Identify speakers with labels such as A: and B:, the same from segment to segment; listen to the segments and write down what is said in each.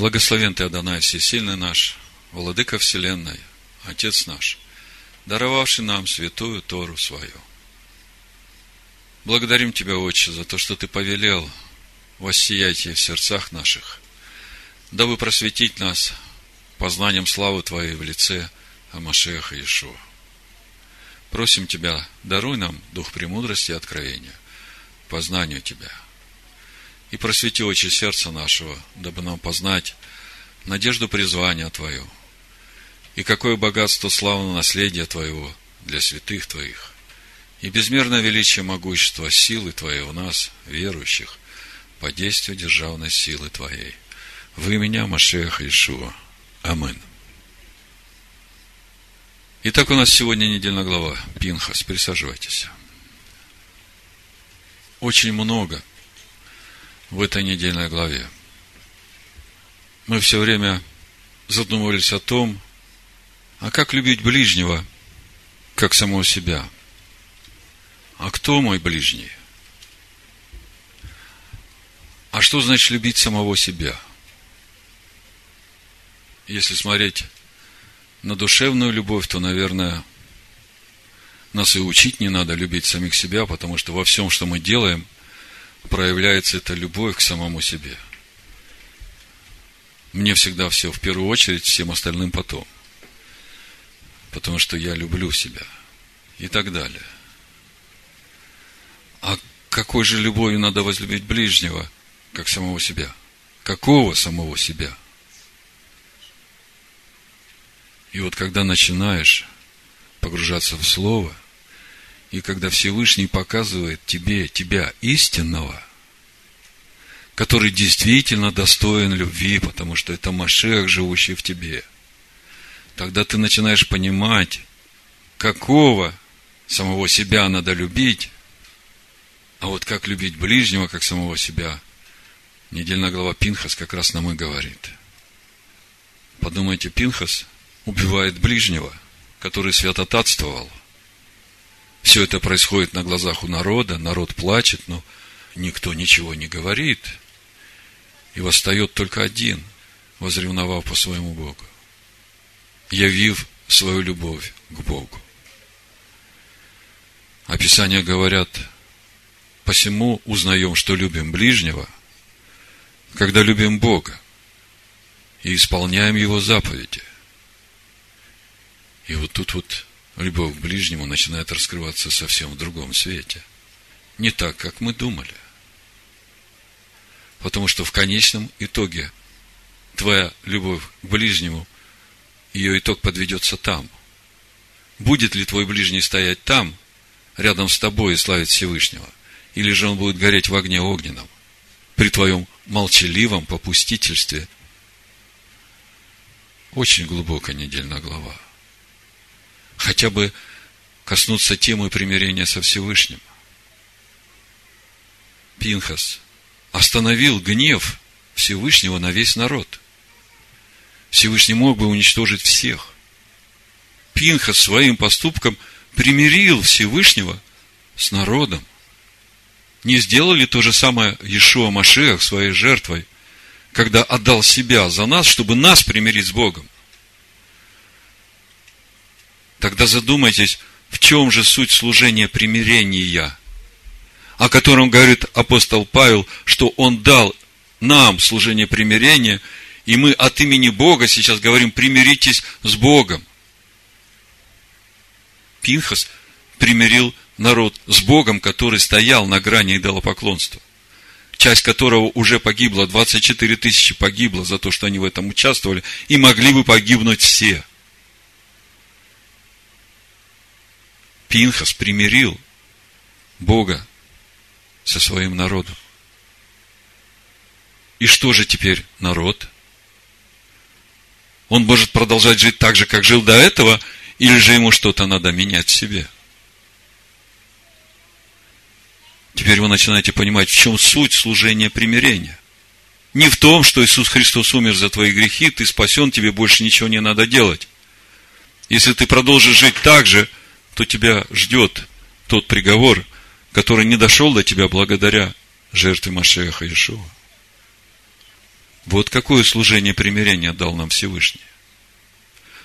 A: Благословен Ты, Адонай, Всесильный наш, Владыка Вселенной, Отец наш, даровавший нам святую Тору свою. Благодарим Тебя, Отче, за то, что Ты повелел воссияйте в сердцах наших, дабы просветить нас познанием славы Твоей в лице Амашеха Иешуа. Просим Тебя, даруй нам дух премудрости и откровения, познанию Тебя. И просвети очи сердца нашего, дабы нам познать надежду призвания Твою, и какое богатство славного наследия Твоего для святых Твоих, и безмерное величие могущества силы Твоей в нас, верующих, по действию державной силы Твоей. Вы меня, Машеха Ишуа. Амин. Итак, у нас сегодня недельная глава. Пинхас, присаживайтесь. Очень много в этой недельной главе. Мы все время задумывались о том, а как любить ближнего, как самого себя. А кто мой ближний? А что значит любить самого себя? Если смотреть на душевную любовь, то, наверное, нас и учить не надо любить самих себя, потому что во всем, что мы делаем, проявляется эта любовь к самому себе. Мне всегда все в первую очередь, всем остальным потом. Потому что я люблю себя. И так далее. А какой же любовью надо возлюбить ближнего, как самого себя? Какого самого себя? И вот когда начинаешь погружаться в Слово, и когда Всевышний показывает тебе, тебя истинного, который действительно достоин любви, потому что это Машех, живущий в тебе, тогда ты начинаешь понимать, какого самого себя надо любить, а вот как любить ближнего, как самого себя, недельная глава Пинхас как раз нам и говорит. Подумайте, Пинхас убивает ближнего, который святотатствовал. Все это происходит на глазах у народа, народ плачет, но никто ничего не говорит. И восстает только один, возревновав по своему Богу, явив свою любовь к Богу. Описания говорят, посему узнаем, что любим ближнего, когда любим Бога и исполняем Его заповеди. И вот тут вот любовь к ближнему начинает раскрываться совсем в другом свете. Не так, как мы думали. Потому что в конечном итоге твоя любовь к ближнему, ее итог подведется там. Будет ли твой ближний стоять там, рядом с тобой и славить Всевышнего? Или же он будет гореть в огне огненном при твоем молчаливом попустительстве? Очень глубокая недельная глава хотя бы коснуться темы примирения со Всевышним. Пинхас остановил гнев Всевышнего на весь народ. Всевышний мог бы уничтожить всех. Пинхас своим поступком примирил Всевышнего с народом. Не сделали то же самое Иешуа Машех своей жертвой, когда отдал себя за нас, чтобы нас примирить с Богом. Тогда задумайтесь, в чем же суть служения примирения, о котором говорит апостол Павел, что он дал нам служение примирения, и мы от имени Бога сейчас говорим, примиритесь с Богом. Пинхас примирил народ с Богом, который стоял на грани идолопоклонства, часть которого уже погибла, 24 тысячи погибло за то, что они в этом участвовали, и могли бы погибнуть все – Пинхас примирил Бога со своим народом. И что же теперь народ? Он может продолжать жить так же, как жил до этого, или же ему что-то надо менять в себе? Теперь вы начинаете понимать, в чем суть служения примирения. Не в том, что Иисус Христос умер за твои грехи, ты спасен, тебе больше ничего не надо делать. Если ты продолжишь жить так же, то тебя ждет тот приговор, который не дошел до тебя благодаря жертве Машеха Иешуа. Вот какое служение примирения дал нам Всевышний.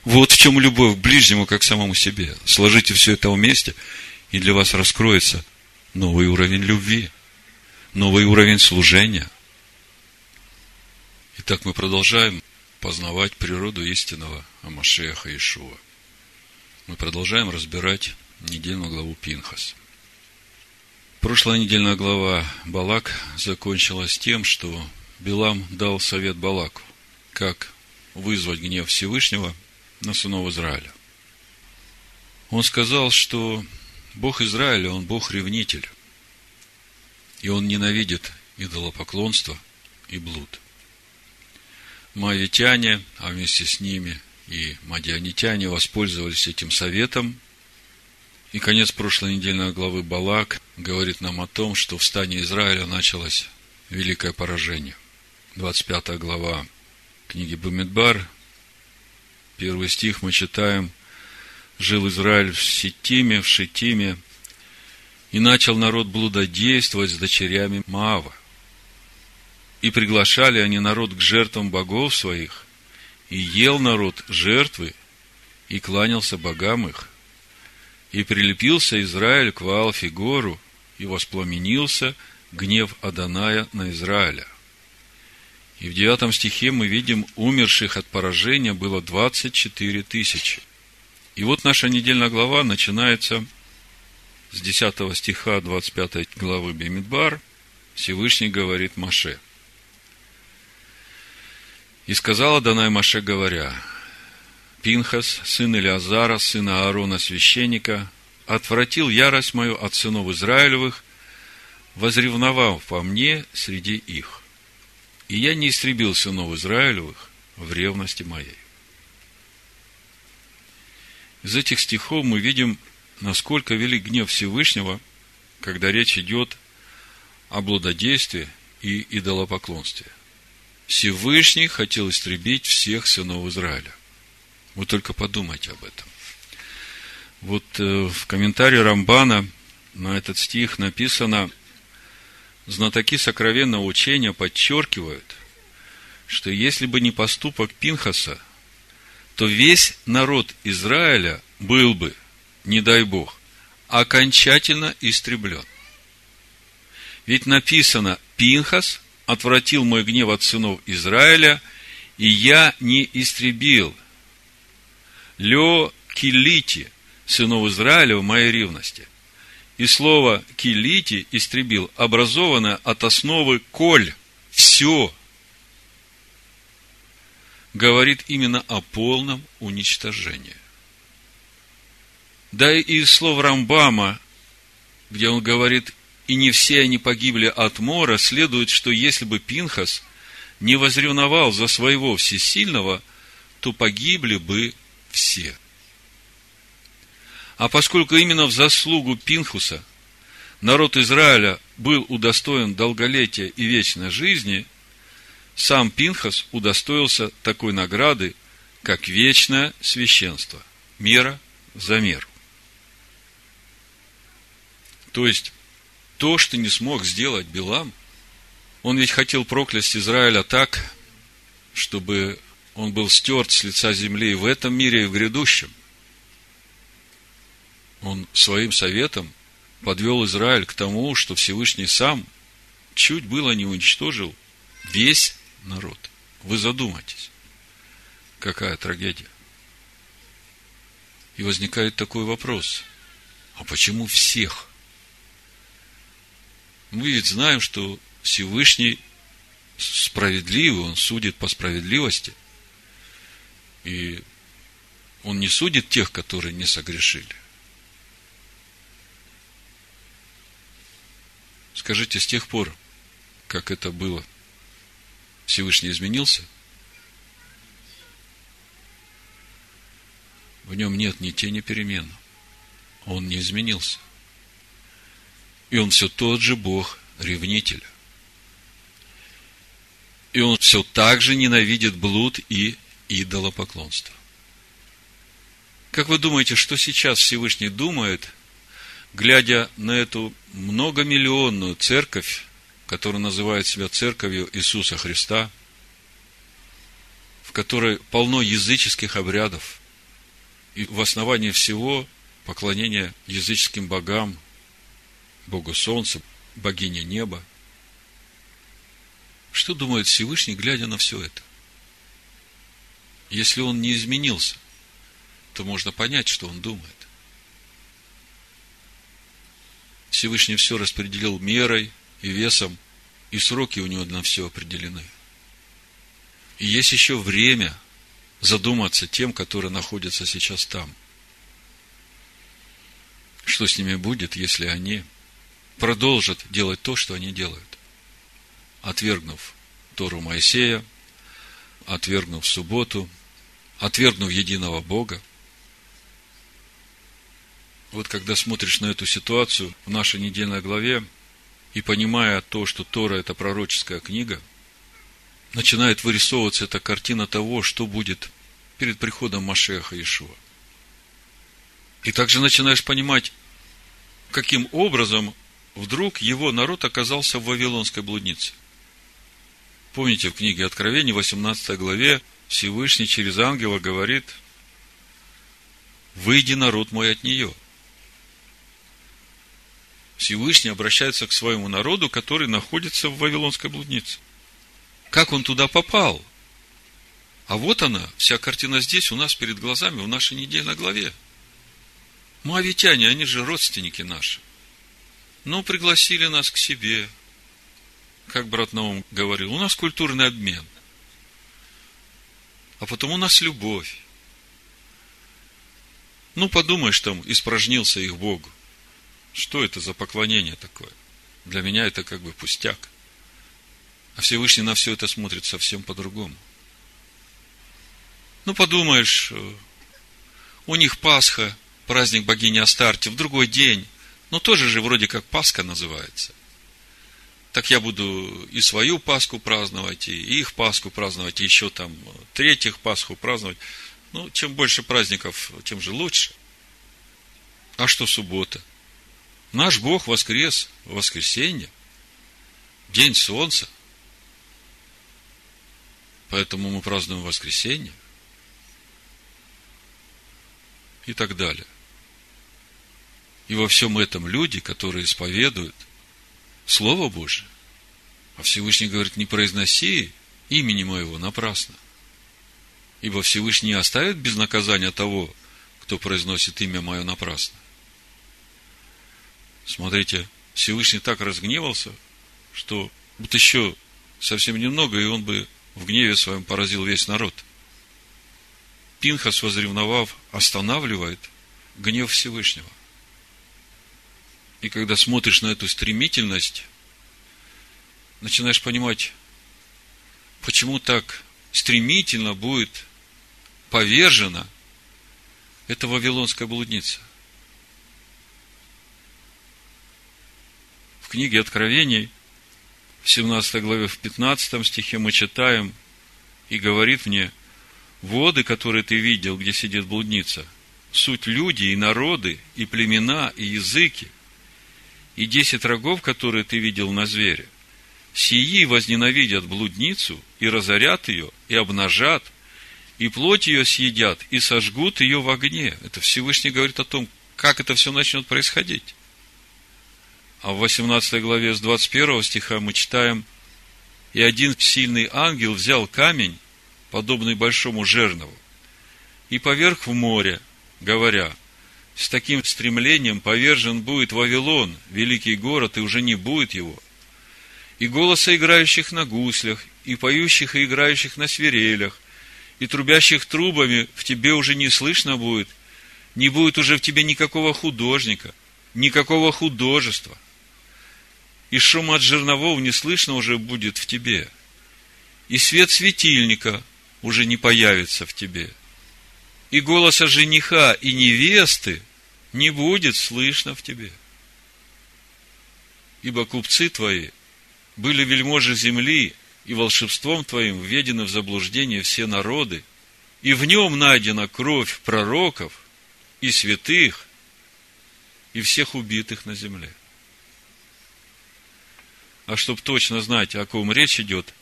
A: Вот в чем любовь к ближнему, как к самому себе. Сложите все это вместе, и для вас раскроется новый уровень любви, новый уровень служения. Итак, мы продолжаем познавать природу истинного Амашеха Ишуа. Мы продолжаем разбирать недельную главу Пинхас. Прошлая недельная глава Балак закончилась тем, что Билам дал совет Балаку, как вызвать гнев Всевышнего на сынов Израиля. Он сказал, что Бог Израиля, Он Бог-ревнитель, и Он ненавидит идолопоклонство и блуд. Моавитяне, а вместе с ними и мадианитяне воспользовались этим советом. И конец прошлой недельной главы Балак говорит нам о том, что в стане Израиля началось великое поражение. 25 глава книги Бумидбар, первый стих мы читаем, «Жил Израиль в Сетиме, в Шитиме, и начал народ блудодействовать с дочерями Маава. И приглашали они народ к жертвам богов своих, и ел народ жертвы, и кланялся богам их. И прилепился Израиль к Ваалфигору, и воспламенился гнев Аданая на Израиля. И в девятом стихе мы видим, умерших от поражения было 24 тысячи. И вот наша недельная глава начинается с 10 стиха 25 главы Бемидбар. Всевышний говорит Маше. «И сказала Данай Маше, говоря, Пинхас, сын Илиазара, сына Аарона, священника, отвратил ярость мою от сынов Израилевых, возревновав по мне среди их и я не истребил сынов Израилевых в ревности моей. Из этих стихов мы видим, насколько велик гнев Всевышнего, когда речь идет о блудодействии и идолопоклонстве. Всевышний хотел истребить всех сынов Израиля. Вы только подумайте об этом. Вот э, в комментарии Рамбана на этот стих написано – знатоки сокровенного учения подчеркивают, что если бы не поступок Пинхаса, то весь народ Израиля был бы, не дай Бог, окончательно истреблен. Ведь написано, Пинхас отвратил мой гнев от сынов Израиля, и я не истребил. Ле килити сынов Израиля в моей ревности – и слово «килити» истребил, образованное от основы «коль», «все», говорит именно о полном уничтожении. Да и из слов Рамбама, где он говорит, и не все они погибли от мора, следует, что если бы Пинхас не возревновал за своего всесильного, то погибли бы все. А поскольку именно в заслугу Пинхуса народ Израиля был удостоен долголетия и вечной жизни, сам Пинхас удостоился такой награды, как вечное священство, мера за меру. То есть, то, что не смог сделать Билам, он ведь хотел проклясть Израиля так, чтобы он был стерт с лица земли и в этом мире, и в грядущем – он своим советом подвел Израиль к тому, что Всевышний сам чуть было не уничтожил весь народ. Вы задумайтесь, какая трагедия. И возникает такой вопрос, а почему всех? Мы ведь знаем, что Всевышний справедливый, Он судит по справедливости. И Он не судит тех, которые не согрешили. Скажите, с тех пор, как это было, Всевышний изменился? В нем нет ни тени перемен. Он не изменился. И он все тот же Бог, ревнитель. И он все так же ненавидит блуд и идолопоклонство. Как вы думаете, что сейчас Всевышний думает – глядя на эту многомиллионную церковь, которая называет себя церковью Иисуса Христа, которой полно языческих обрядов. И в основании всего поклонение языческим богам, Богу Солнца, богине неба. Что думает Всевышний, глядя на все это? Если он не изменился, то можно понять, что он думает. Всевышний все распределил мерой и весом, и сроки у него на все определены. И есть еще время задуматься тем, которые находятся сейчас там. Что с ними будет, если они продолжат делать то, что они делают, отвергнув Тору Моисея, отвергнув субботу, отвергнув единого Бога. Вот когда смотришь на эту ситуацию в нашей недельной главе и понимая то, что Тора – это пророческая книга, начинает вырисовываться эта картина того, что будет перед приходом Машеха Ишуа. И также начинаешь понимать, каким образом вдруг его народ оказался в Вавилонской блуднице. Помните, в книге Откровений, 18 главе, Всевышний через ангела говорит, «Выйди, народ мой, от нее». Всевышний обращается к своему народу, который находится в Вавилонской блуднице. Как он туда попал? А вот она, вся картина здесь, у нас перед глазами, в нашей недельной главе. Моавитяне, они же родственники наши. Ну, пригласили нас к себе. Как брат Наум говорил, у нас культурный обмен. А потом у нас любовь. Ну, подумаешь, там, испражнился их Богу. Что это за поклонение такое? Для меня это как бы пустяк. А Всевышний на все это смотрит совсем по-другому. Ну, подумаешь, э, у них Пасха, праздник богини Астарти, в другой день. Ну, тоже же вроде как Пасха называется. Так я буду и свою Пасху праздновать, и их Пасху праздновать, и еще там третьих Пасху праздновать. Ну, чем больше праздников, тем же лучше. А что суббота? Наш Бог воскрес в воскресенье, день солнца. Поэтому мы празднуем воскресенье. И так далее. И во всем этом люди, которые исповедуют Слово Божие, а Всевышний говорит, не произноси имени моего напрасно. Ибо Всевышний оставит без наказания того, кто произносит имя мое напрасно. Смотрите, Всевышний так разгневался, что вот еще совсем немного, и он бы в гневе своем поразил весь народ. Пинхас, возревновав, останавливает гнев Всевышнего. И когда смотришь на эту стремительность, начинаешь понимать, почему так стремительно будет повержена эта вавилонская блудница. В книге Откровений, в 17 главе, в 15 стихе мы читаем, и говорит мне, воды, которые ты видел, где сидит блудница, суть люди и народы, и племена, и языки, и десять рогов, которые ты видел на звере, сии возненавидят блудницу и разорят ее, и обнажат, и плоть ее съедят, и сожгут ее в огне. Это Всевышний говорит о том, как это все начнет происходить. А в 18 главе с 21 стиха мы читаем, «И один сильный ангел взял камень, подобный большому жернову, и поверх в море, говоря, с таким стремлением повержен будет Вавилон, великий город, и уже не будет его. И голоса играющих на гуслях, и поющих и играющих на свирелях, и трубящих трубами в тебе уже не слышно будет, не будет уже в тебе никакого художника, никакого художества. И шум от жерновов не слышно уже будет в тебе. И свет светильника уже не появится в тебе – и голоса жениха и невесты не будет слышно в тебе. Ибо купцы твои были вельможи земли, и волшебством твоим введены в заблуждение все народы, и в нем найдена кровь пророков и святых, и всех убитых на земле. А чтобы точно знать, о ком речь идет,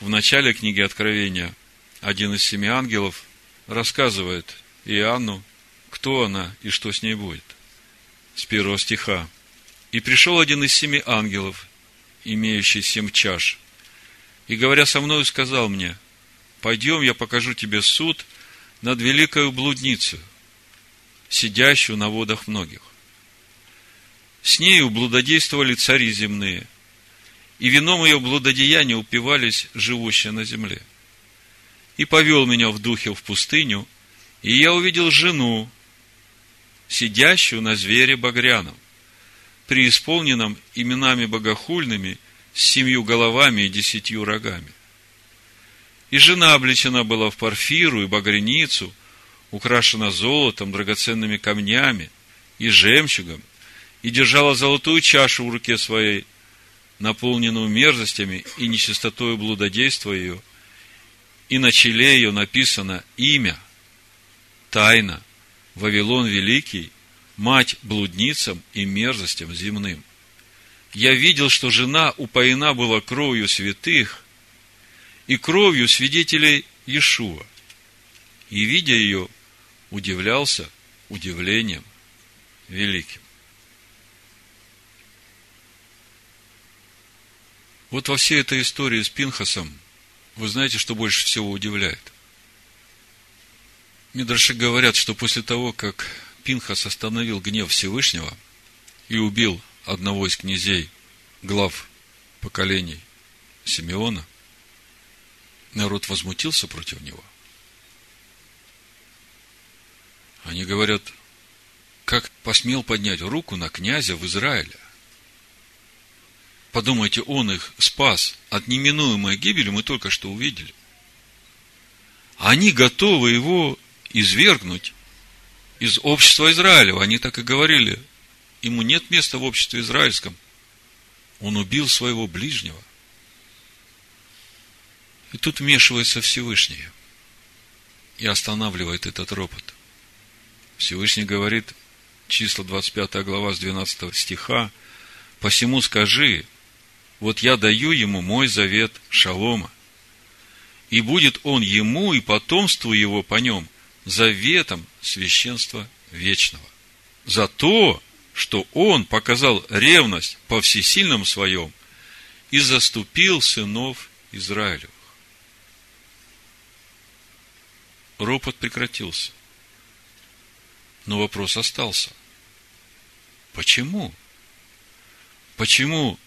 A: в начале книги Откровения один из семи ангелов рассказывает Иоанну, кто она и что с ней будет. С первого стиха. «И пришел один из семи ангелов, имеющий семь чаш, и, говоря со мною, сказал мне, пойдем, я покажу тебе суд над великою блудницей, сидящую на водах многих. С нею блудодействовали цари земные, и вином ее блудодеяния упивались живущие на земле. И повел меня в духе в пустыню, и я увидел жену, сидящую на звере багряном, преисполненном именами богохульными, с семью головами и десятью рогами. И жена облечена была в парфиру и багряницу, украшена золотом, драгоценными камнями и жемчугом, и держала золотую чашу в руке своей, наполненную мерзостями и нечистотою блудодейства ее, и на челе ее написано имя, тайна, Вавилон Великий, мать блудницам и мерзостям земным. Я видел, что жена упоена была кровью святых и кровью свидетелей Иешуа. И, видя ее, удивлялся удивлением великим. Вот во всей этой истории с Пинхасом, вы знаете, что больше всего удивляет? Мидраши говорят, что после того, как Пинхас остановил гнев Всевышнего и убил одного из князей, глав поколений Симеона, народ возмутился против него. Они говорят, как посмел поднять руку на князя в Израиле. Подумайте, он их спас от неминуемой гибели, мы только что увидели. Они готовы его извергнуть из общества Израилева. Они так и говорили. Ему нет места в обществе израильском. Он убил своего ближнего. И тут вмешивается Всевышний и останавливает этот ропот. Всевышний говорит, числа 25 глава с 12 стиха, «Посему скажи, вот я даю ему мой завет шалома, и будет он ему и потомству его по нем заветом священства вечного. За то, что он показал ревность по всесильном своем и заступил сынов Израилевых. Ропот прекратился. Но вопрос остался. Почему? Почему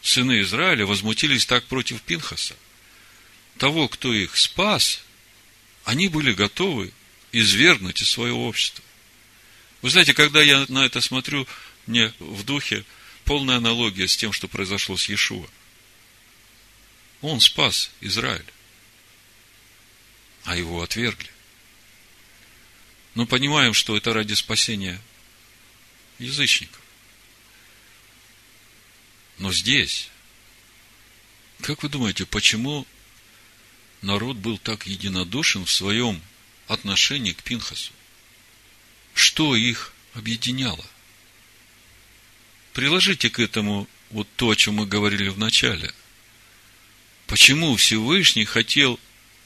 A: сыны Израиля возмутились так против Пинхаса. Того, кто их спас, они были готовы извергнуть из своего общества. Вы знаете, когда я на это смотрю, мне в духе полная аналогия с тем, что произошло с Иешуа. Он спас Израиль, а его отвергли. Но понимаем, что это ради спасения язычников. Но здесь, как вы думаете, почему народ был так единодушен в своем отношении к Пинхасу? Что их объединяло? Приложите к этому вот то, о чем мы говорили в начале. Почему Всевышний хотел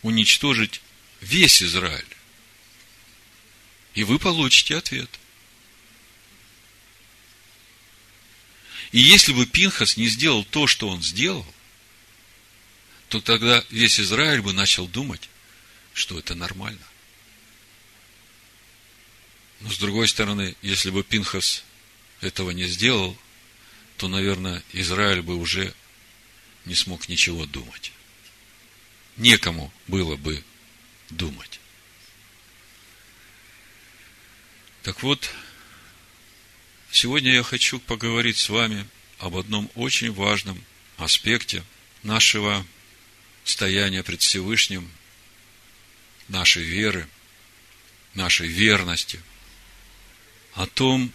A: уничтожить весь Израиль? И вы получите ответ – И если бы Пинхас не сделал то, что он сделал, то тогда весь Израиль бы начал думать, что это нормально. Но с другой стороны, если бы Пинхас этого не сделал, то, наверное, Израиль бы уже не смог ничего думать. Некому было бы думать. Так вот, Сегодня я хочу поговорить с вами об одном очень важном аспекте нашего стояния пред Всевышним, нашей веры, нашей верности, о том,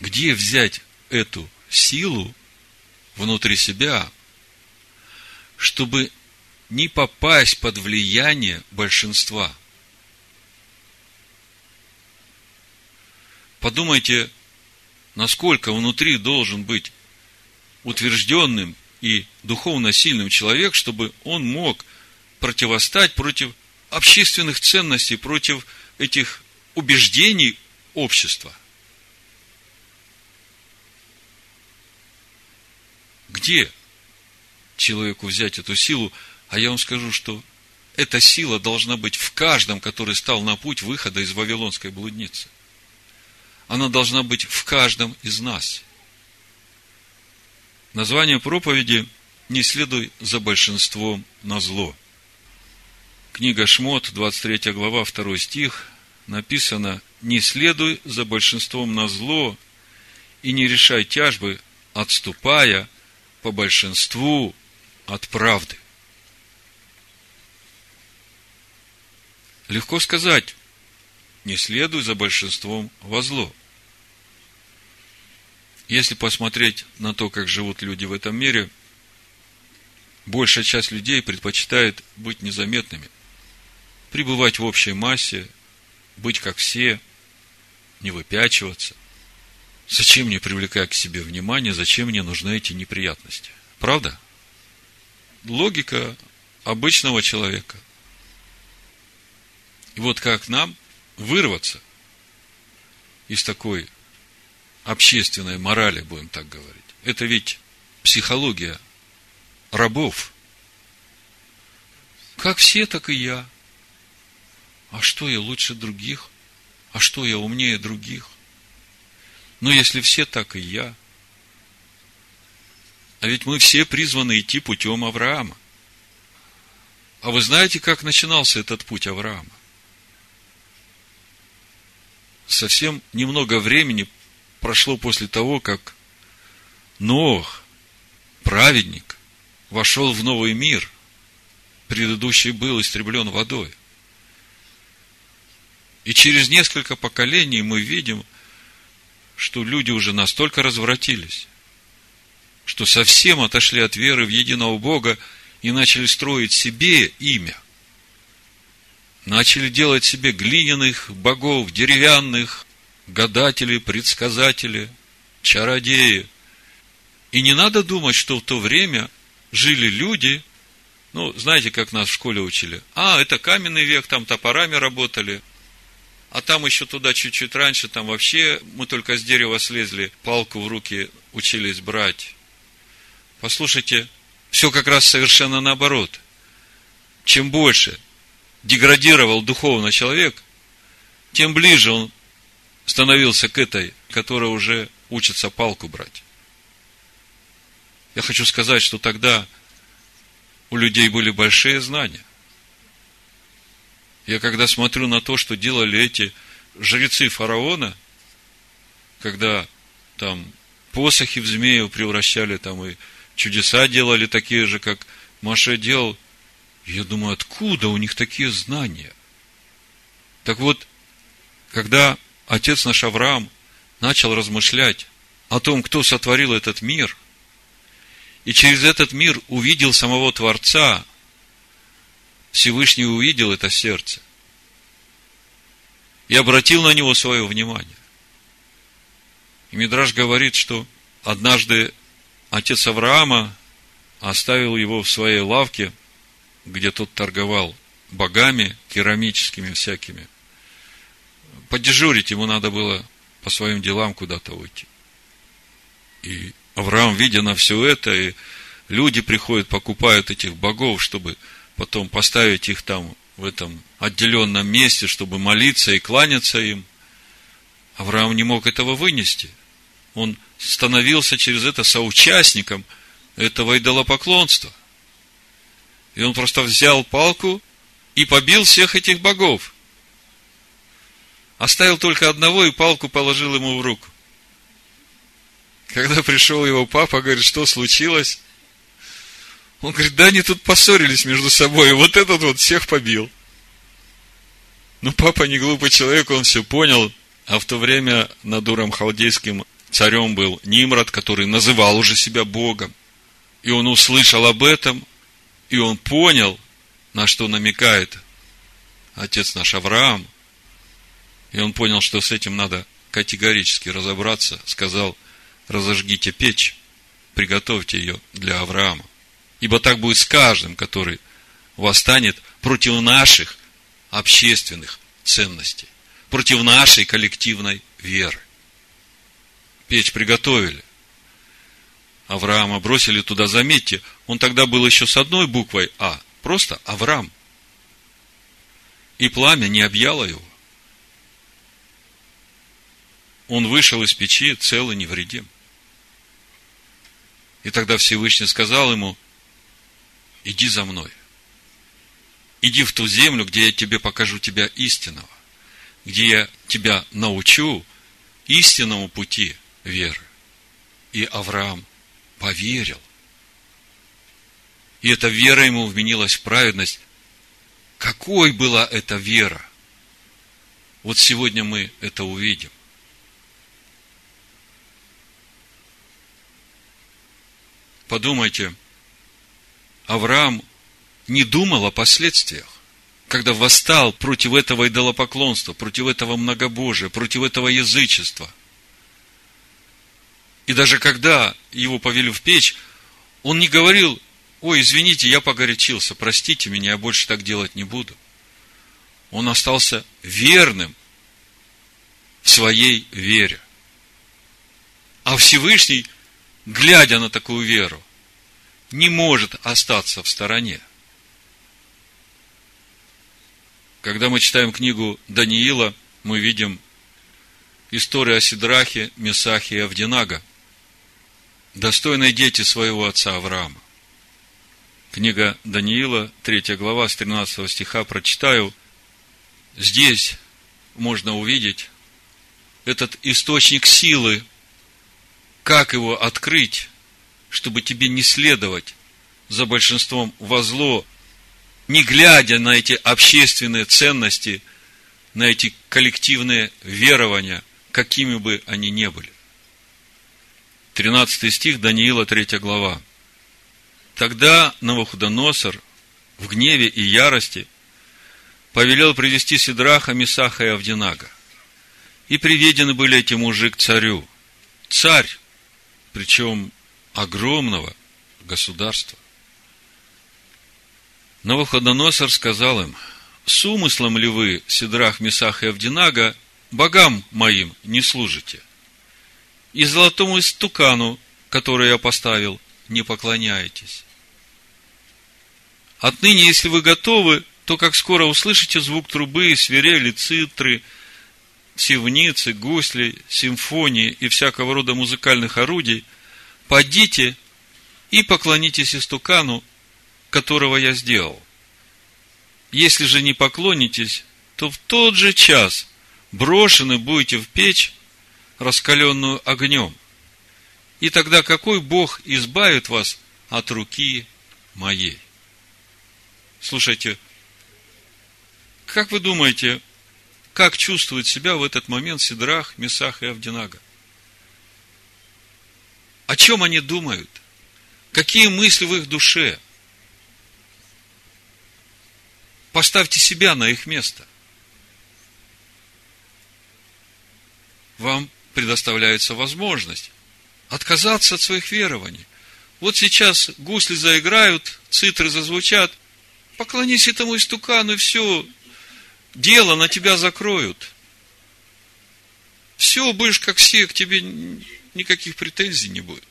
A: где взять эту силу внутри себя, чтобы не попасть под влияние большинства. Подумайте насколько внутри должен быть утвержденным и духовно сильным человек, чтобы он мог противостать против общественных ценностей, против этих убеждений общества. Где человеку взять эту силу? А я вам скажу, что эта сила должна быть в каждом, который стал на путь выхода из Вавилонской блудницы. Она должна быть в каждом из нас. Название проповеди «Не следуй за большинством на зло». Книга Шмот, 23 глава, 2 стих, написано «Не следуй за большинством на зло и не решай тяжбы, отступая по большинству от правды». Легко сказать, не следуй за большинством во зло. Если посмотреть на то, как живут люди в этом мире, большая часть людей предпочитает быть незаметными, пребывать в общей массе, быть как все, не выпячиваться. Зачем мне привлекать к себе внимание, зачем мне нужны эти неприятности? Правда? Логика обычного человека. И вот как нам вырваться из такой общественной морали, будем так говорить. Это ведь психология рабов. Как все, так и я. А что я лучше других? А что я умнее других? Но если все, так и я. А ведь мы все призваны идти путем Авраама. А вы знаете, как начинался этот путь Авраама? совсем немного времени прошло после того, как Нох, праведник, вошел в новый мир. Предыдущий был истреблен водой. И через несколько поколений мы видим, что люди уже настолько развратились, что совсем отошли от веры в единого Бога и начали строить себе имя начали делать себе глиняных богов, деревянных, гадатели, предсказатели, чародеи. И не надо думать, что в то время жили люди, ну, знаете, как нас в школе учили. А, это каменный век, там топорами работали. А там еще туда чуть-чуть раньше, там вообще мы только с дерева слезли, палку в руки учились брать. Послушайте, все как раз совершенно наоборот. Чем больше деградировал духовно человек, тем ближе он становился к этой, которая уже учится палку брать. Я хочу сказать, что тогда у людей были большие знания. Я когда смотрю на то, что делали эти жрецы фараона, когда там посохи в змею превращали, там и чудеса делали такие же, как Маше делал, я думаю, откуда у них такие знания? Так вот, когда отец наш Авраам начал размышлять о том, кто сотворил этот мир, и через этот мир увидел самого Творца, Всевышний увидел это сердце и обратил на него свое внимание. И Мидраш говорит, что однажды отец Авраама оставил его в своей лавке – где тот торговал богами керамическими всякими. Подежурить ему надо было по своим делам куда-то уйти. И Авраам, видя на все это, и люди приходят, покупают этих богов, чтобы потом поставить их там, в этом отделенном месте, чтобы молиться и кланяться им. Авраам не мог этого вынести. Он становился через это соучастником этого идолопоклонства – и он просто взял палку и побил всех этих богов. Оставил только одного и палку положил ему в руку. Когда пришел его папа, говорит, что случилось? Он говорит, да они тут поссорились между собой, и вот этот вот всех побил. Но папа не глупый человек, он все понял. А в то время над Уром Халдейским царем был Нимрод, который называл уже себя Богом. И он услышал об этом, и он понял, на что намекает отец наш Авраам. И он понял, что с этим надо категорически разобраться. Сказал, разожгите печь, приготовьте ее для Авраама. Ибо так будет с каждым, который восстанет против наших общественных ценностей, против нашей коллективной веры. Печь приготовили. Авраама бросили туда, заметьте, он тогда был еще с одной буквой А, просто Авраам. И пламя не объяло его. Он вышел из печи целый невредим. И тогда Всевышний сказал ему, иди за мной. Иди в ту землю, где я тебе покажу тебя истинного, где я тебя научу истинному пути веры. И Авраам поверил. И эта вера ему вменилась в праведность. Какой была эта вера? Вот сегодня мы это увидим. Подумайте, Авраам не думал о последствиях, когда восстал против этого идолопоклонства, против этого многобожия, против этого язычества. И даже когда его повели в печь, он не говорил, ой, извините, я погорячился, простите меня, я больше так делать не буду. Он остался верным в своей вере. А Всевышний глядя на такую веру, не может остаться в стороне. Когда мы читаем книгу Даниила, мы видим историю о Сидрахе, Месахе и Авдинага, достойные дети своего отца Авраама. Книга Даниила, 3 глава, с 13 стиха прочитаю. Здесь можно увидеть этот источник силы как его открыть, чтобы тебе не следовать за большинством во зло, не глядя на эти общественные ценности, на эти коллективные верования, какими бы они ни были. 13 стих Даниила, 3 глава. Тогда Навуходоносор в гневе и ярости повелел привести Сидраха, Месаха и Авдинага. И приведены были эти мужи к царю. Царь причем огромного государства. Новоходоносор сказал им, с умыслом ли вы, Сидрах, Месах и Авдинага, богам моим не служите? И золотому истукану, который я поставил, не поклоняетесь. Отныне, если вы готовы, то как скоро услышите звук трубы, свирели, цитры, сивницы, гусли, симфонии и всякого рода музыкальных орудий, подите и поклонитесь истукану, которого я сделал. Если же не поклонитесь, то в тот же час брошены будете в печь, раскаленную огнем. И тогда какой Бог избавит вас от руки моей? Слушайте, как вы думаете, как чувствует себя в этот момент Сидрах, Месах и Авдинага? О чем они думают? Какие мысли в их душе? Поставьте себя на их место. Вам предоставляется возможность отказаться от своих верований. Вот сейчас гусли заиграют, цитры зазвучат. Поклонись этому истукану, и все, дело на тебя закроют. Все, будешь как все, к тебе никаких претензий не будет.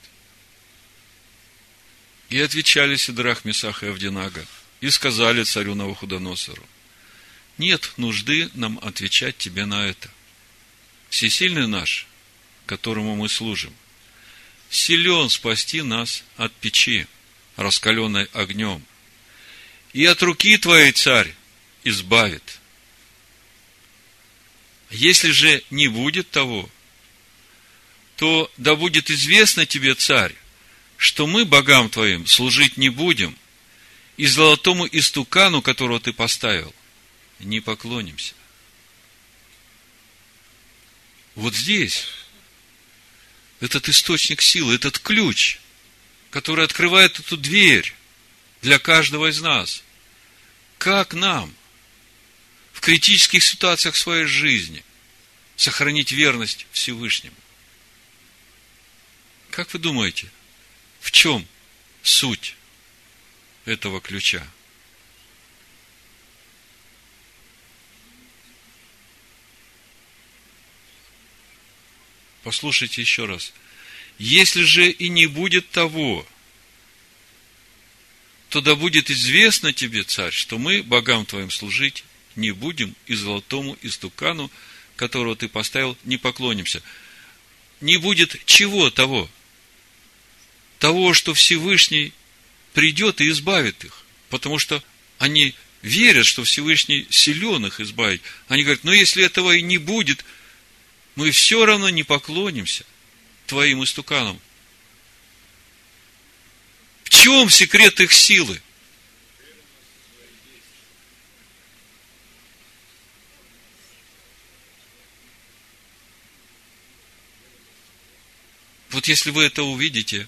A: И отвечали Сидрах, Месах и Авдинага, и сказали царю Навуходоносору, нет нужды нам отвечать тебе на это. Всесильный наш, которому мы служим, силен спасти нас от печи, раскаленной огнем, и от руки твоей, царь, избавит – если же не будет того, то да будет известно тебе, царь, что мы богам твоим служить не будем, и золотому истукану, которого ты поставил, не поклонимся. Вот здесь этот источник силы, этот ключ, который открывает эту дверь для каждого из нас. Как нам – критических ситуациях своей жизни сохранить верность Всевышнему. Как вы думаете, в чем суть этого ключа? Послушайте еще раз. Если же и не будет того, то да будет известно тебе, царь, что мы богам твоим служить не будем, и золотому истукану, которого ты поставил, не поклонимся. Не будет чего того – того, что Всевышний придет и избавит их. Потому что они верят, что Всевышний силен их избавить. Они говорят, но если этого и не будет, мы все равно не поклонимся твоим истуканам чем секрет их силы? Вот если вы это увидите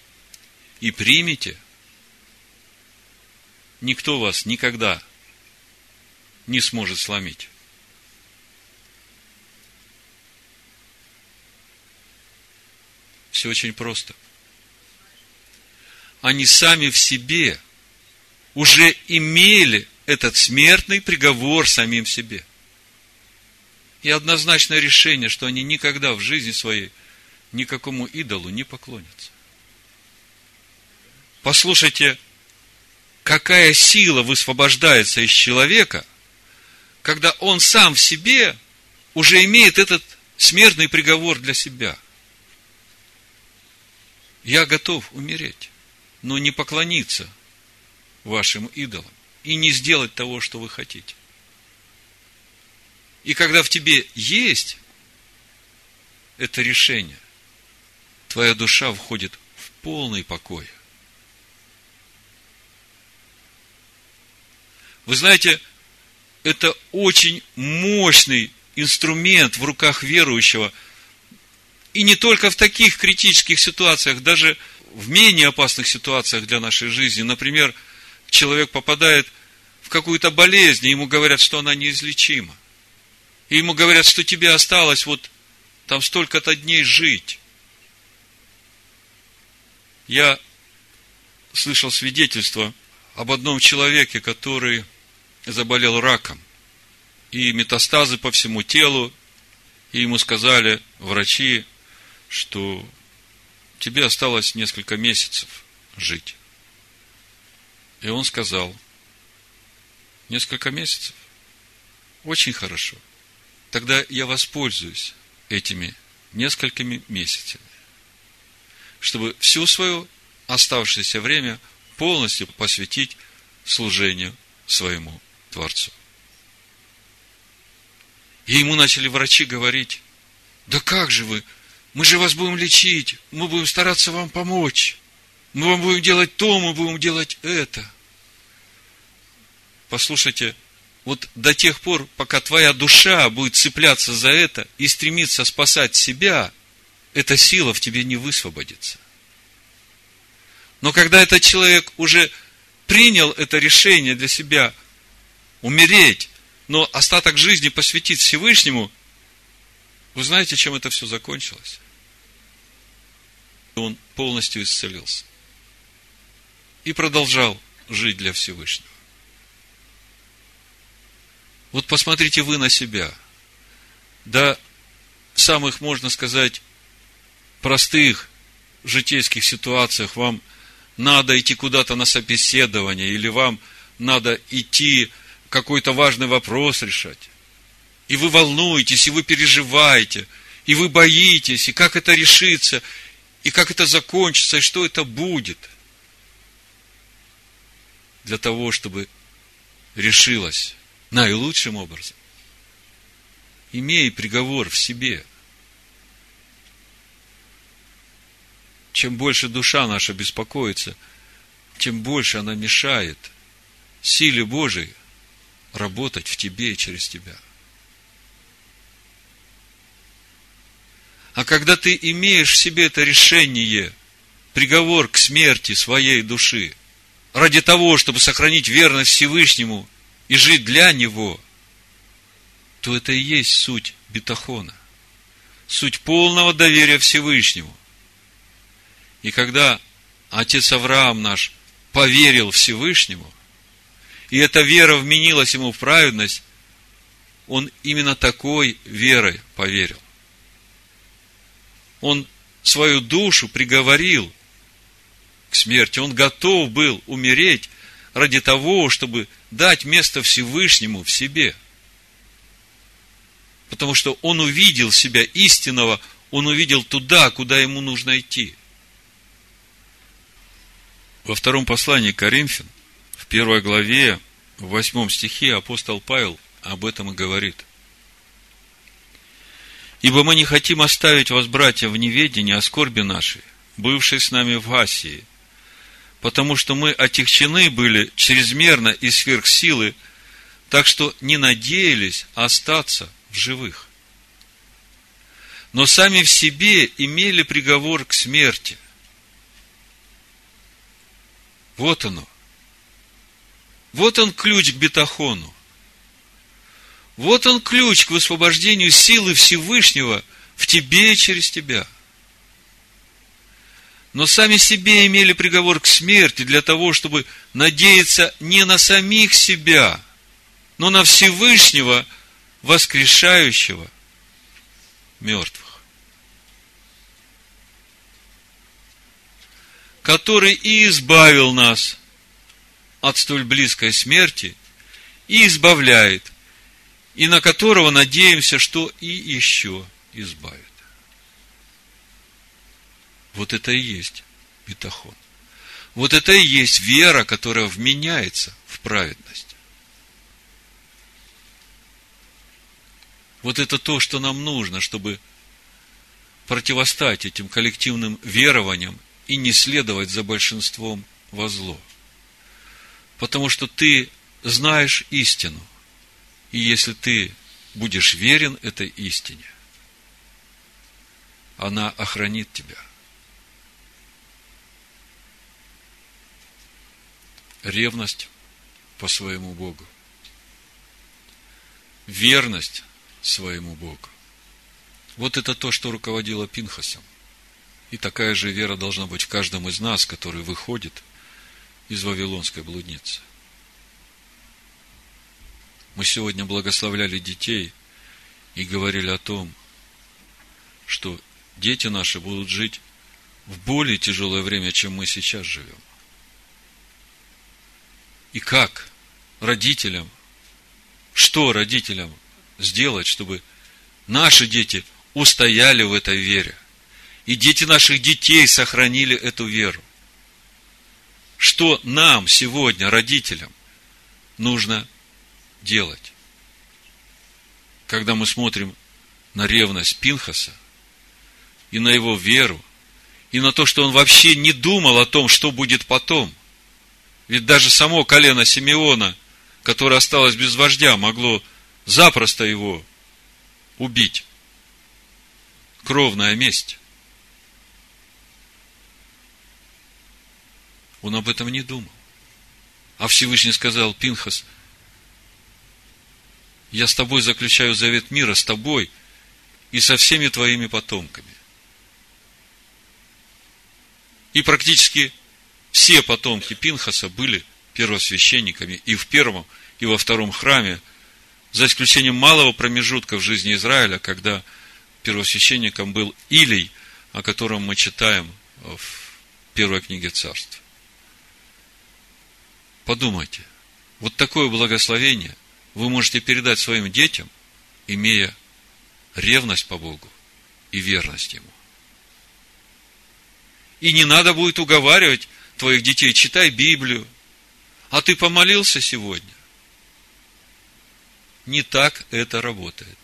A: и примете, никто вас никогда не сможет сломить. Все очень просто они сами в себе уже имели этот смертный приговор самим себе. И однозначное решение, что они никогда в жизни своей никакому идолу не поклонятся. Послушайте, какая сила высвобождается из человека, когда он сам в себе уже имеет этот смертный приговор для себя. Я готов умереть но не поклониться вашим идолам и не сделать того, что вы хотите. И когда в тебе есть это решение, твоя душа входит в полный покой. Вы знаете, это очень мощный инструмент в руках верующего. И не только в таких критических ситуациях, даже в менее опасных ситуациях для нашей жизни. Например, человек попадает в какую-то болезнь, и ему говорят, что она неизлечима. И ему говорят, что тебе осталось вот там столько-то дней жить. Я слышал свидетельство об одном человеке, который заболел раком. И метастазы по всему телу. И ему сказали врачи, что тебе осталось несколько месяцев жить. И он сказал, несколько месяцев? Очень хорошо. Тогда я воспользуюсь этими несколькими месяцами, чтобы всю свое оставшееся время полностью посвятить служению своему Творцу. И ему начали врачи говорить, да как же вы, мы же вас будем лечить, мы будем стараться вам помочь. Мы вам будем делать то, мы будем делать это. Послушайте, вот до тех пор, пока твоя душа будет цепляться за это и стремиться спасать себя, эта сила в тебе не высвободится. Но когда этот человек уже принял это решение для себя умереть, но остаток жизни посвятить Всевышнему, вы знаете, чем это все закончилось? он полностью исцелился. И продолжал жить для Всевышнего. Вот посмотрите вы на себя. В самых, можно сказать, простых житейских ситуациях вам надо идти куда-то на собеседование, или вам надо идти какой-то важный вопрос решать. И вы волнуетесь, и вы переживаете, и вы боитесь, и как это решится, и как это закончится, и что это будет. Для того, чтобы решилось наилучшим образом. Имей приговор в себе. Чем больше душа наша беспокоится, тем больше она мешает силе Божией работать в тебе и через тебя. А когда ты имеешь в себе это решение, приговор к смерти своей души, ради того, чтобы сохранить верность Всевышнему и жить для Него, то это и есть суть бетахона. Суть полного доверия Всевышнему. И когда отец Авраам наш поверил Всевышнему, и эта вера вменилась ему в праведность, он именно такой верой поверил Он свою душу приговорил к смерти. Он готов был умереть ради того, чтобы дать место Всевышнему в себе. Потому что он увидел себя истинного, он увидел туда, куда ему нужно идти. Во втором послании к Коринфян, в первой главе, в восьмом стихе апостол Павел об этом и говорит. Ибо мы не хотим оставить вас, братья, в неведении о скорби нашей, бывшей с нами в Асии, потому что мы отягчены были чрезмерно и сверх силы, так что не надеялись остаться в живых. Но сами в себе имели приговор к смерти. Вот оно. Вот он ключ к бетахону. Вот он ключ к высвобождению силы Всевышнего в тебе и через тебя. Но сами себе имели приговор к смерти для того, чтобы надеяться не на самих себя, но на Всевышнего, воскрешающего мертвых. Который и избавил нас от столь близкой смерти и избавляет и на которого надеемся, что и еще избавит. Вот это и есть бетахон. Вот это и есть вера, которая вменяется в праведность. Вот это то, что нам нужно, чтобы противостать этим коллективным верованиям и не следовать за большинством во зло. Потому что ты знаешь истину – и если ты будешь верен этой истине, она охранит тебя. Ревность по своему Богу. Верность своему Богу. Вот это то, что руководило Пинхасом. И такая же вера должна быть в каждом из нас, который выходит из Вавилонской блудницы – мы сегодня благословляли детей и говорили о том, что дети наши будут жить в более тяжелое время, чем мы сейчас живем. И как родителям, что родителям сделать, чтобы наши дети устояли в этой вере, и дети наших детей сохранили эту веру. Что нам сегодня, родителям, нужно делать. Когда мы смотрим на ревность Пинхаса и на его веру, и на то, что он вообще не думал о том, что будет потом. Ведь даже само колено Симеона, которое осталось без вождя, могло запросто его убить. Кровная месть. Он об этом не думал. А Всевышний сказал, Пинхас, я с тобой заключаю завет мира, с тобой и со всеми твоими потомками. И практически все потомки Пинхаса были первосвященниками и в первом, и во втором храме, за исключением малого промежутка в жизни Израиля, когда первосвященником был Илий, о котором мы читаем в первой книге царств. Подумайте, вот такое благословение – вы можете передать своим детям, имея ревность по Богу и верность Ему. И не надо будет уговаривать твоих детей, читай Библию. А ты помолился сегодня? Не так это работает.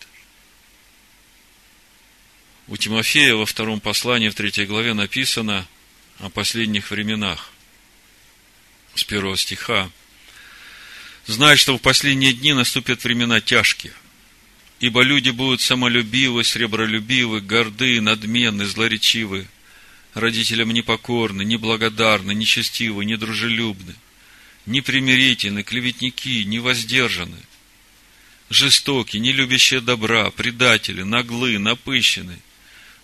A: У Тимофея во втором послании, в третьей главе написано о последних временах. С первого стиха знай, что в последние дни наступят времена тяжкие. Ибо люди будут самолюбивы, сребролюбивы, горды, надменны, злоречивы, родителям непокорны, неблагодарны, нечестивы, недружелюбны, непримирительны, клеветники, невоздержаны, жестоки, не любящие добра, предатели, наглы, напыщены,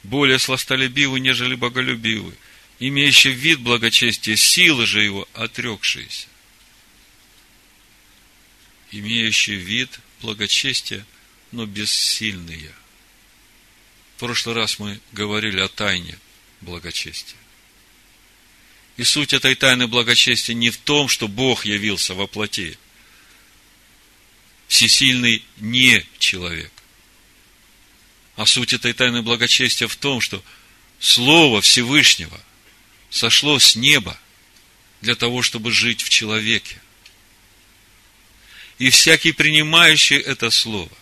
A: более сластолюбивы, нежели боголюбивы, имеющие вид благочестия, силы же его отрекшиеся имеющие вид благочестия, но бессильные. В прошлый раз мы говорили о тайне благочестия. И суть этой тайны благочестия не в том, что Бог явился во плоти. Всесильный не человек. А суть этой тайны благочестия в том, что Слово Всевышнего сошло с неба для того, чтобы жить в человеке. И всякий принимающий это Слово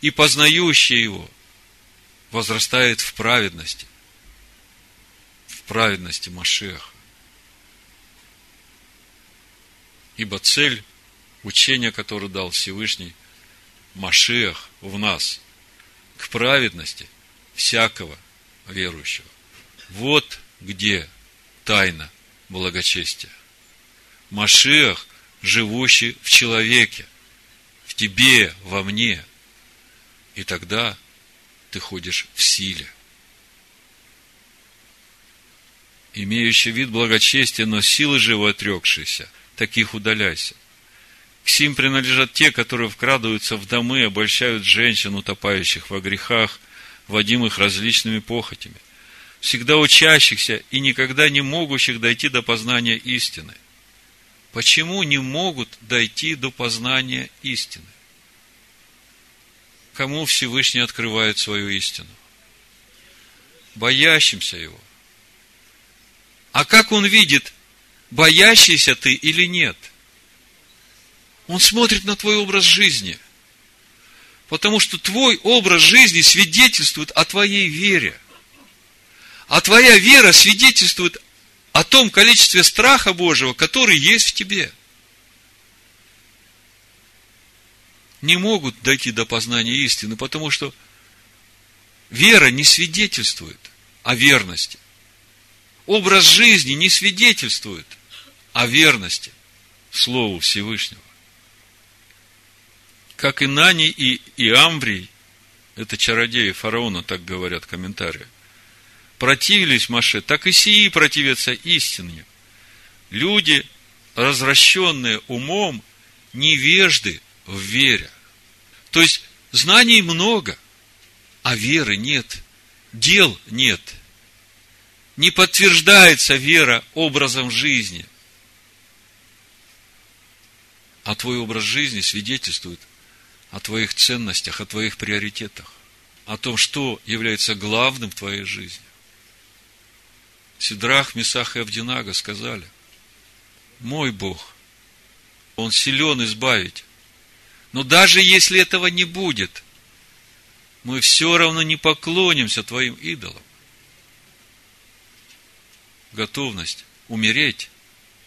A: и познающий его возрастает в праведности, в праведности Машеха. Ибо цель учения, которое дал Всевышний, Машех в нас, к праведности всякого верующего. Вот где тайна благочестия. Машех, живущий в человеке, в тебе, во мне. И тогда ты ходишь в силе. Имеющий вид благочестия, но силы живо отрекшиеся – таких удаляйся. К сим принадлежат те, которые вкрадываются в домы, обольщают женщин, утопающих во грехах, водимых различными похотями, всегда учащихся и никогда не могущих дойти до познания истины. Почему не могут дойти до познания истины? Кому Всевышний открывает свою истину? Боящимся Его. А как Он видит боящийся ты или нет. Он смотрит на твой образ жизни. Потому что твой образ жизни свидетельствует о твоей вере. А твоя вера свидетельствует о том количестве страха Божьего, который есть в тебе. Не могут дойти до познания истины, потому что вера не свидетельствует о верности. Образ жизни не свидетельствует о верности Слову Всевышнего. Как и Нани и Иамврий, это чародеи фараона, так говорят комментарии, противились Маше, так и сии противятся истине. Люди, развращенные умом, невежды в вере. То есть, знаний много, а веры нет, дел нет. Не подтверждается вера образом жизни – а твой образ жизни свидетельствует о твоих ценностях, о твоих приоритетах, о том, что является главным в твоей жизни. Сидрах, Месах и Авдинага сказали, мой Бог, Он силен избавить. Но даже если этого не будет, мы все равно не поклонимся Твоим идолам. Готовность умереть,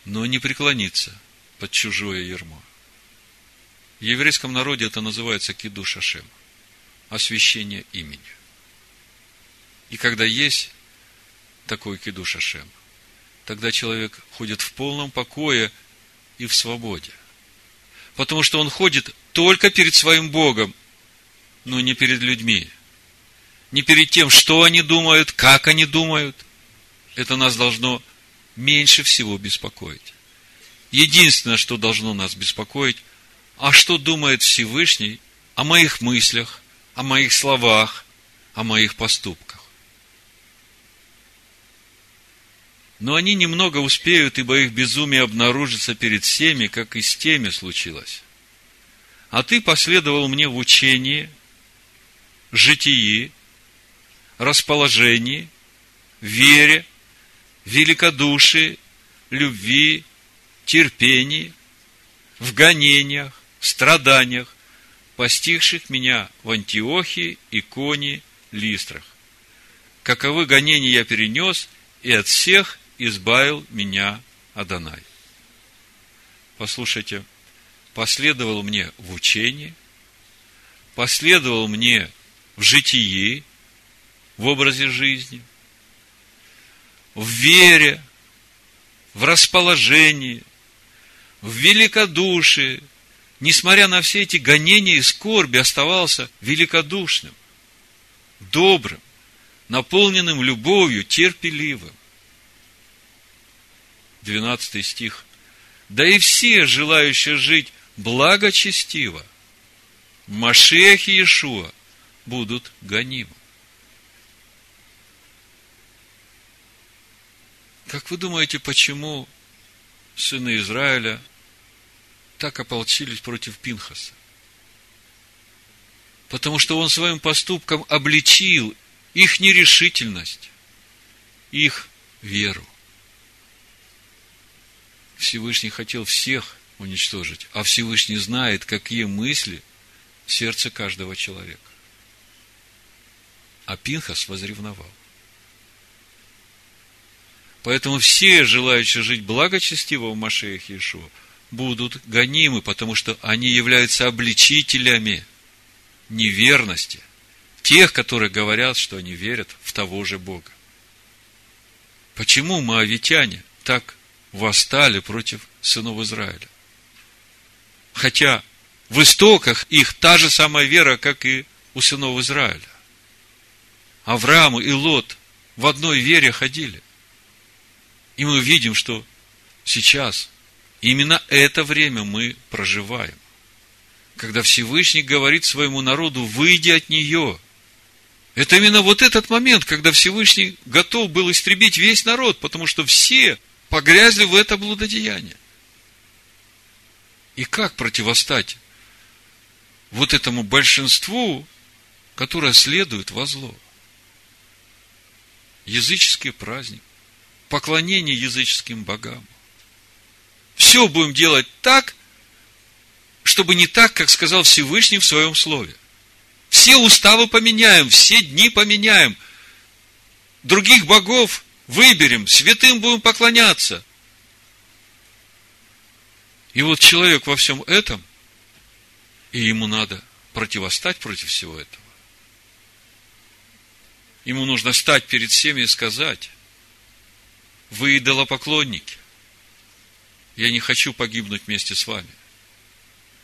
A: но не преклониться под чужое ермо. В еврейском народе это называется киду шашем, освящение имени. И когда есть такой киду шашем, тогда человек ходит в полном покое и в свободе. Потому что он ходит только перед своим Богом, но не перед людьми. Не перед тем, что они думают, как они думают. Это нас должно меньше всего беспокоить. Единственное, что должно нас беспокоить, а что думает Всевышний о моих мыслях, о моих словах, о моих поступках. Но они немного успеют, ибо их безумие обнаружится перед всеми, как и с теми случилось. А ты последовал мне в учении, житии, расположении, вере, великодушии, любви, терпении, в гонениях, страданиях, постигших меня в Антиохии, Иконе, Листрах. Каковы гонения я перенес, и от всех избавил меня Адонай. Послушайте, последовал мне в учении, последовал мне в житии, в образе жизни, в вере, в расположении, в великодушии, несмотря на все эти гонения и скорби, оставался великодушным, добрым, наполненным любовью, терпеливым. 12 стих. Да и все, желающие жить благочестиво, Машех и Иешуа будут гонимы. Как вы думаете, почему сыны Израиля так ополчились против Пинхаса? Потому что он своим поступком обличил их нерешительность, их веру. Всевышний хотел всех уничтожить, а Всевышний знает, какие мысли в сердце каждого человека. А Пинхас возревновал. Поэтому все желающие жить благочестиво в Машеях Иешуа будут гонимы, потому что они являются обличителями неверности тех, которые говорят, что они верят в того же Бога. Почему моавитяне так восстали против сынов Израиля? Хотя в истоках их та же самая вера, как и у сынов Израиля. Авраам и Лот в одной вере ходили. И мы видим, что сейчас именно это время мы проживаем. Когда Всевышний говорит своему народу, выйди от нее. Это именно вот этот момент, когда Всевышний готов был истребить весь народ, потому что все погрязли в это блудодеяние. И как противостать вот этому большинству, которое следует во зло? Языческий праздник, поклонение языческим богам. Все будем делать так, чтобы не так, как сказал Всевышний в своем слове. Все уставы поменяем, все дни поменяем. Других богов выберем, святым будем поклоняться. И вот человек во всем этом, и ему надо противостать против всего этого. Ему нужно стать перед всеми и сказать, вы идолопоклонники, я не хочу погибнуть вместе с вами.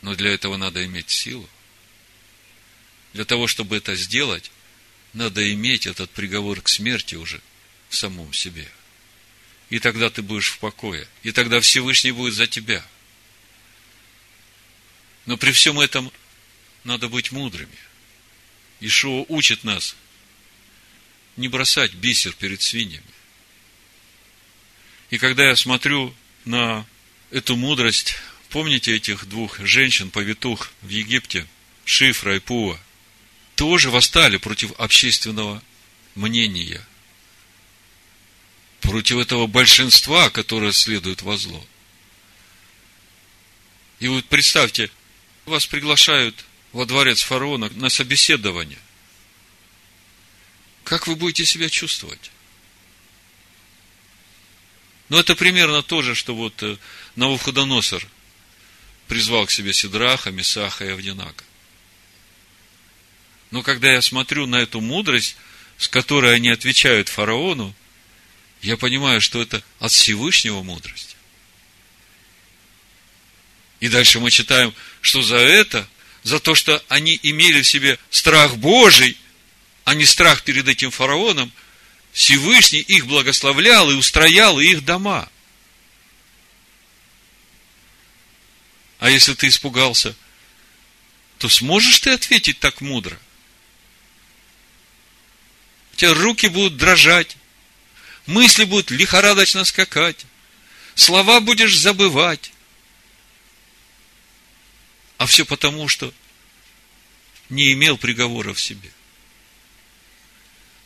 A: Но для этого надо иметь силу. Для того, чтобы это сделать, надо иметь этот приговор к смерти уже в самом себе. И тогда ты будешь в покое. И тогда Всевышний будет за тебя. Но при всем этом надо быть мудрыми. Ишуа учит нас не бросать бисер перед свиньями. И когда я смотрю на эту мудрость, помните этих двух женщин, повитух в Египте, Шифра и Пуа, тоже восстали против общественного мнения, против этого большинства, которое следует во зло. И вот представьте, вас приглашают во дворец фараона на собеседование. Как вы будете себя чувствовать? Ну, это примерно то же, что вот э, Навуходоносор призвал к себе Сидраха, Месаха и Авдинака. Но когда я смотрю на эту мудрость, с которой они отвечают фараону, я понимаю, что это от Всевышнего мудрость. И дальше мы читаем, что за это, за то, что они имели в себе страх Божий, а не страх перед этим фараоном – Всевышний их благословлял и устроял их дома. А если ты испугался, то сможешь ты ответить так мудро? У тебя руки будут дрожать, мысли будут лихорадочно скакать, слова будешь забывать. А все потому, что не имел приговора в себе.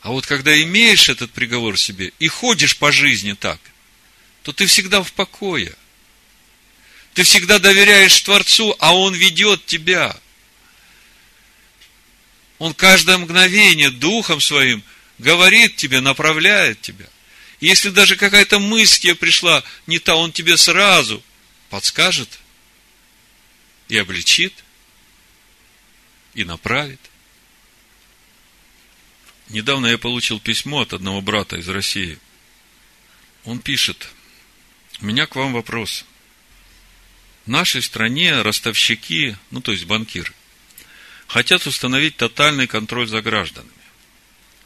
A: А вот когда имеешь этот приговор в себе и ходишь по жизни так, то ты всегда в покое. Ты всегда доверяешь Творцу, а Он ведет тебя. Он каждое мгновение Духом Своим говорит тебе, направляет тебя. Если даже какая-то мысль тебе пришла не та, Он тебе сразу подскажет и обличит, и направит. Недавно я получил письмо от одного брата из России. Он пишет, у меня к вам вопрос. В нашей стране ростовщики, ну то есть банкиры, хотят установить тотальный контроль за гражданами.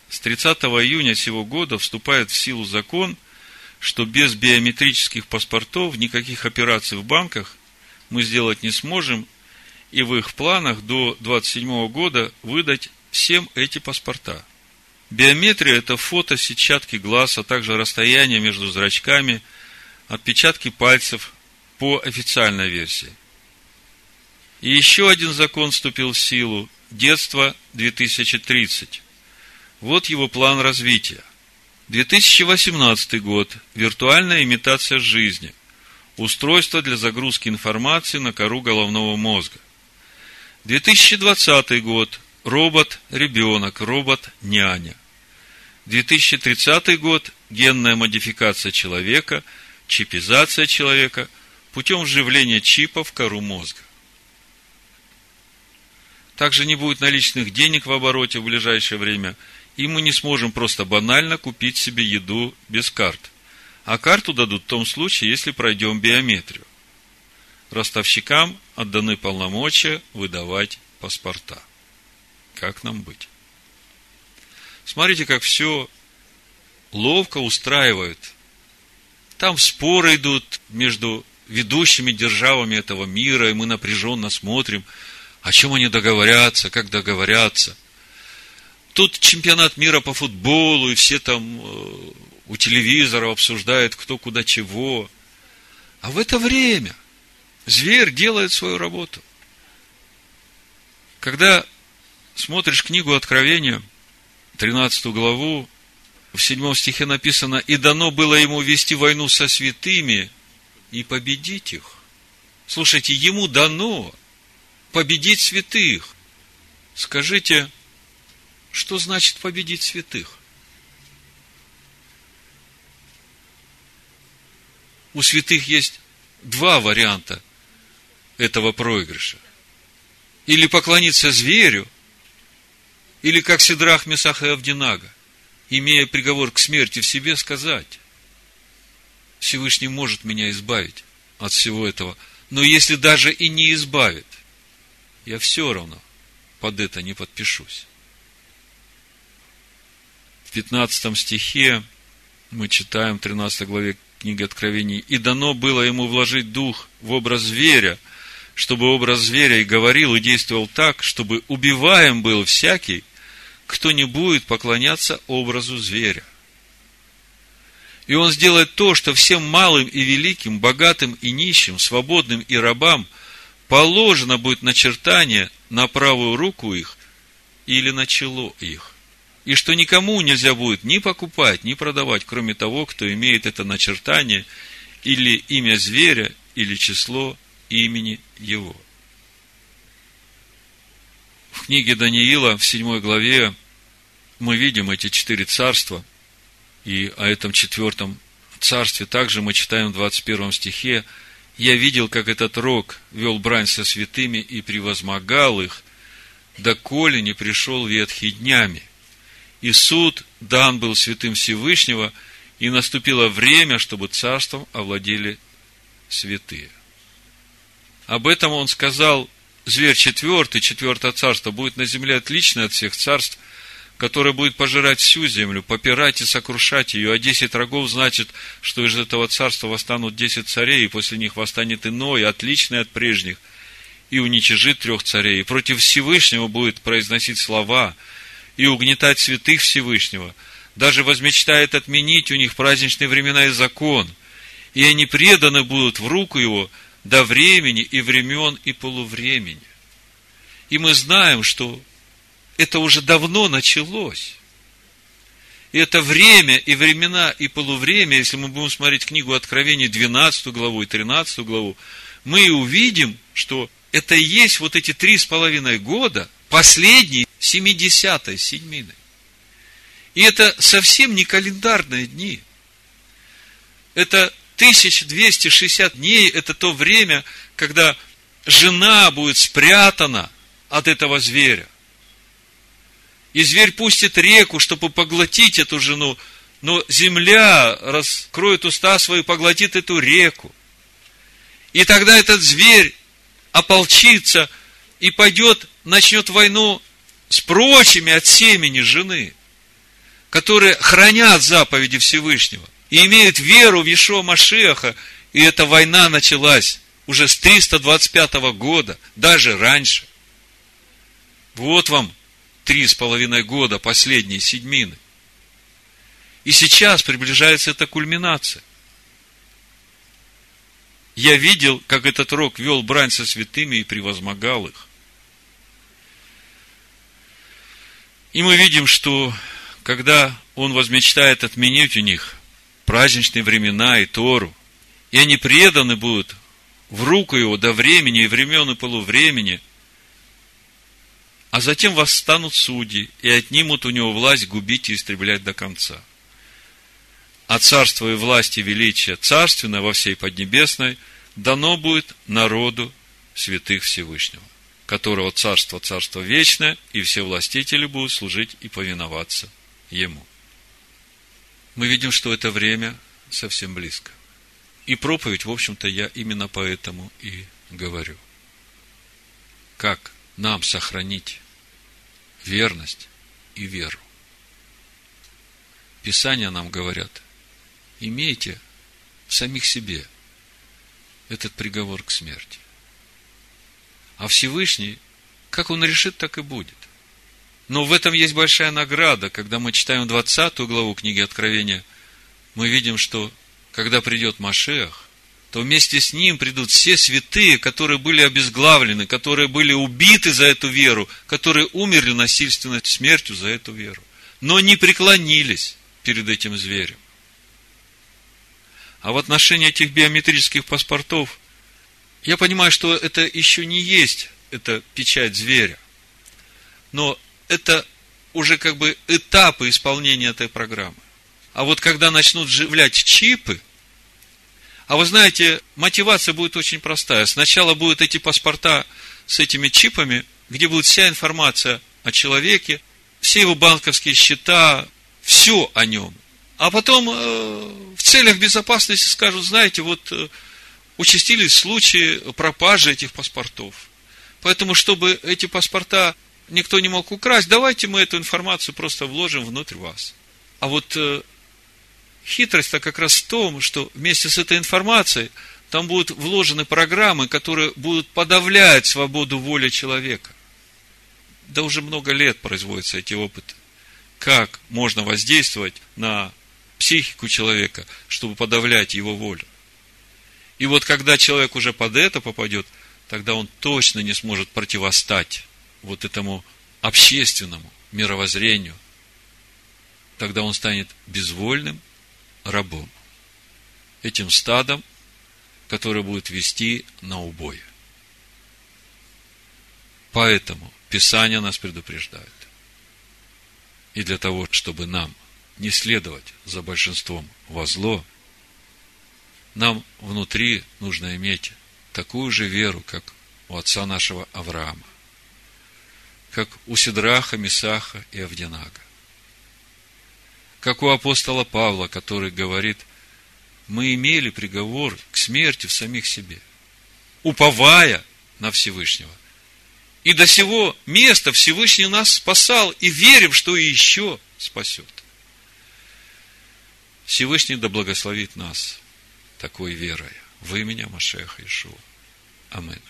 A: С 30 июня сего года вступает в силу закон, что без биометрических паспортов никаких операций в банках мы сделать не сможем, и в их планах до 27 года выдать всем эти паспорта – Биометрия – это фото, сетчатки глаз, а также расстояние между зрачками, отпечатки пальцев по официальной версии. И еще один закон вступил в силу – детство 2030. Вот его план развития. 2018 год – виртуальная имитация жизни, устройство для загрузки информации на кору головного мозга. 2020 год – робот-ребенок, робот-няня. 2030 год – генная модификация человека, чипизация человека путем вживления чипа в кору мозга. Также не будет наличных денег в обороте в ближайшее время, и мы не сможем просто банально купить себе еду без карт. А карту дадут в том случае, если пройдем биометрию. Ростовщикам отданы полномочия выдавать паспорта. Как нам быть? Смотрите, как все ловко устраивают. Там споры идут между ведущими державами этого мира, и мы напряженно смотрим, о чем они договорятся, как договорятся. Тут чемпионат мира по футболу, и все там э, у телевизора обсуждают, кто куда чего. А в это время зверь делает свою работу. Когда смотришь книгу Откровения, 13 главу, в 7 стихе написано, «И дано было ему вести войну со святыми и победить их». Слушайте, ему дано победить святых. Скажите, что значит победить святых? У святых есть два варианта этого проигрыша. Или поклониться зверю, или как Сидрах, Месах и Авдинага, имея приговор к смерти в себе, сказать, Всевышний может меня избавить от всего этого, но если даже и не избавит, я все равно под это не подпишусь. В 15 стихе мы читаем в 13 главе книги Откровений, «И дано было ему вложить дух в образ зверя, чтобы образ зверя и говорил, и действовал так, чтобы убиваем был всякий, кто не будет поклоняться образу зверя. И он сделает то, что всем малым и великим, богатым и нищим, свободным и рабам положено будет начертание на правую руку их или на чело их. И что никому нельзя будет ни покупать, ни продавать, кроме того, кто имеет это начертание или имя зверя, или число имени его в книге Даниила в седьмой главе мы видим эти четыре царства, и о этом четвертом царстве также мы читаем в 21 стихе, «Я видел, как этот рог вел брань со святыми и превозмогал их, доколе не пришел ветхий днями. И суд дан был святым Всевышнего, и наступило время, чтобы царством овладели святые». Об этом он сказал зверь четвертый, четвертое царство, будет на земле отличное от всех царств, которое будет пожирать всю землю, попирать и сокрушать ее, а десять рогов значит, что из этого царства восстанут десять царей, и после них восстанет иной, отличный от прежних, и уничижит трех царей, и против Всевышнего будет произносить слова, и угнетать святых Всевышнего, даже возмечтает отменить у них праздничные времена и закон, и они преданы будут в руку его – до времени и времен и полувремени. И мы знаем, что это уже давно началось. И это время и времена и полувремя, если мы будем смотреть книгу Откровений 12 главу и 13 главу, мы увидим, что это и есть вот эти три с половиной года, последние 70-й седьмины. И это совсем не календарные дни. Это 1260 дней – это то время, когда жена будет спрятана от этого зверя. И зверь пустит реку, чтобы поглотить эту жену, но земля раскроет уста свои, поглотит эту реку. И тогда этот зверь ополчится и пойдет, начнет войну с прочими от семени жены, которые хранят заповеди Всевышнего и имеют веру в Ешуа Машеха, и эта война началась уже с 325 года, даже раньше. Вот вам три с половиной года последние седьмины. И сейчас приближается эта кульминация. Я видел, как этот рок вел брань со святыми и превозмогал их. И мы видим, что когда он возмечтает отменить у них праздничные времена и Тору, и они преданы будут в руку его до времени и времен и полувремени, а затем восстанут судьи и отнимут у него власть губить и истреблять до конца. А царство и власть и величие царственное во всей Поднебесной дано будет народу святых Всевышнего которого царство, царство вечное, и все властители будут служить и повиноваться ему. Мы видим, что это время совсем близко. И проповедь, в общем-то, я именно поэтому и говорю. Как нам сохранить верность и веру? Писания нам говорят, имейте в самих себе этот приговор к смерти. А Всевышний, как он решит, так и будет. Но в этом есть большая награда. Когда мы читаем 20 главу книги Откровения, мы видим, что когда придет Машех, то вместе с ним придут все святые, которые были обезглавлены, которые были убиты за эту веру, которые умерли насильственной смертью за эту веру, но не преклонились перед этим зверем. А в отношении этих биометрических паспортов я понимаю, что это еще не есть это печать зверя. Но это уже как бы этапы исполнения этой программы. А вот когда начнут вживлять чипы, а вы знаете, мотивация будет очень простая. Сначала будут эти паспорта с этими чипами, где будет вся информация о человеке, все его банковские счета, все о нем. А потом э, в целях безопасности скажут, знаете, вот э, участились случаи пропажи этих паспортов. Поэтому, чтобы эти паспорта никто не мог украсть, давайте мы эту информацию просто вложим внутрь вас. А вот э, хитрость-то как раз в том, что вместе с этой информацией там будут вложены программы, которые будут подавлять свободу воли человека. Да уже много лет производятся эти опыты. Как можно воздействовать на психику человека, чтобы подавлять его волю. И вот когда человек уже под это попадет, тогда он точно не сможет противостать вот этому общественному мировоззрению. Тогда он станет безвольным рабом. Этим стадом, которое будет вести на убой. Поэтому Писание нас предупреждает. И для того, чтобы нам не следовать за большинством во зло – нам внутри нужно иметь такую же веру, как у отца нашего Авраама, как у Сидраха, Месаха и Авдинага, как у апостола Павла, который говорит, мы имели приговор к смерти в самих себе, уповая на Всевышнего. И до сего места Всевышний нас спасал, и верим, что и еще спасет. Всевышний да благословит нас – такой верой. Вы меня, Машеха Ишуа. Аминь.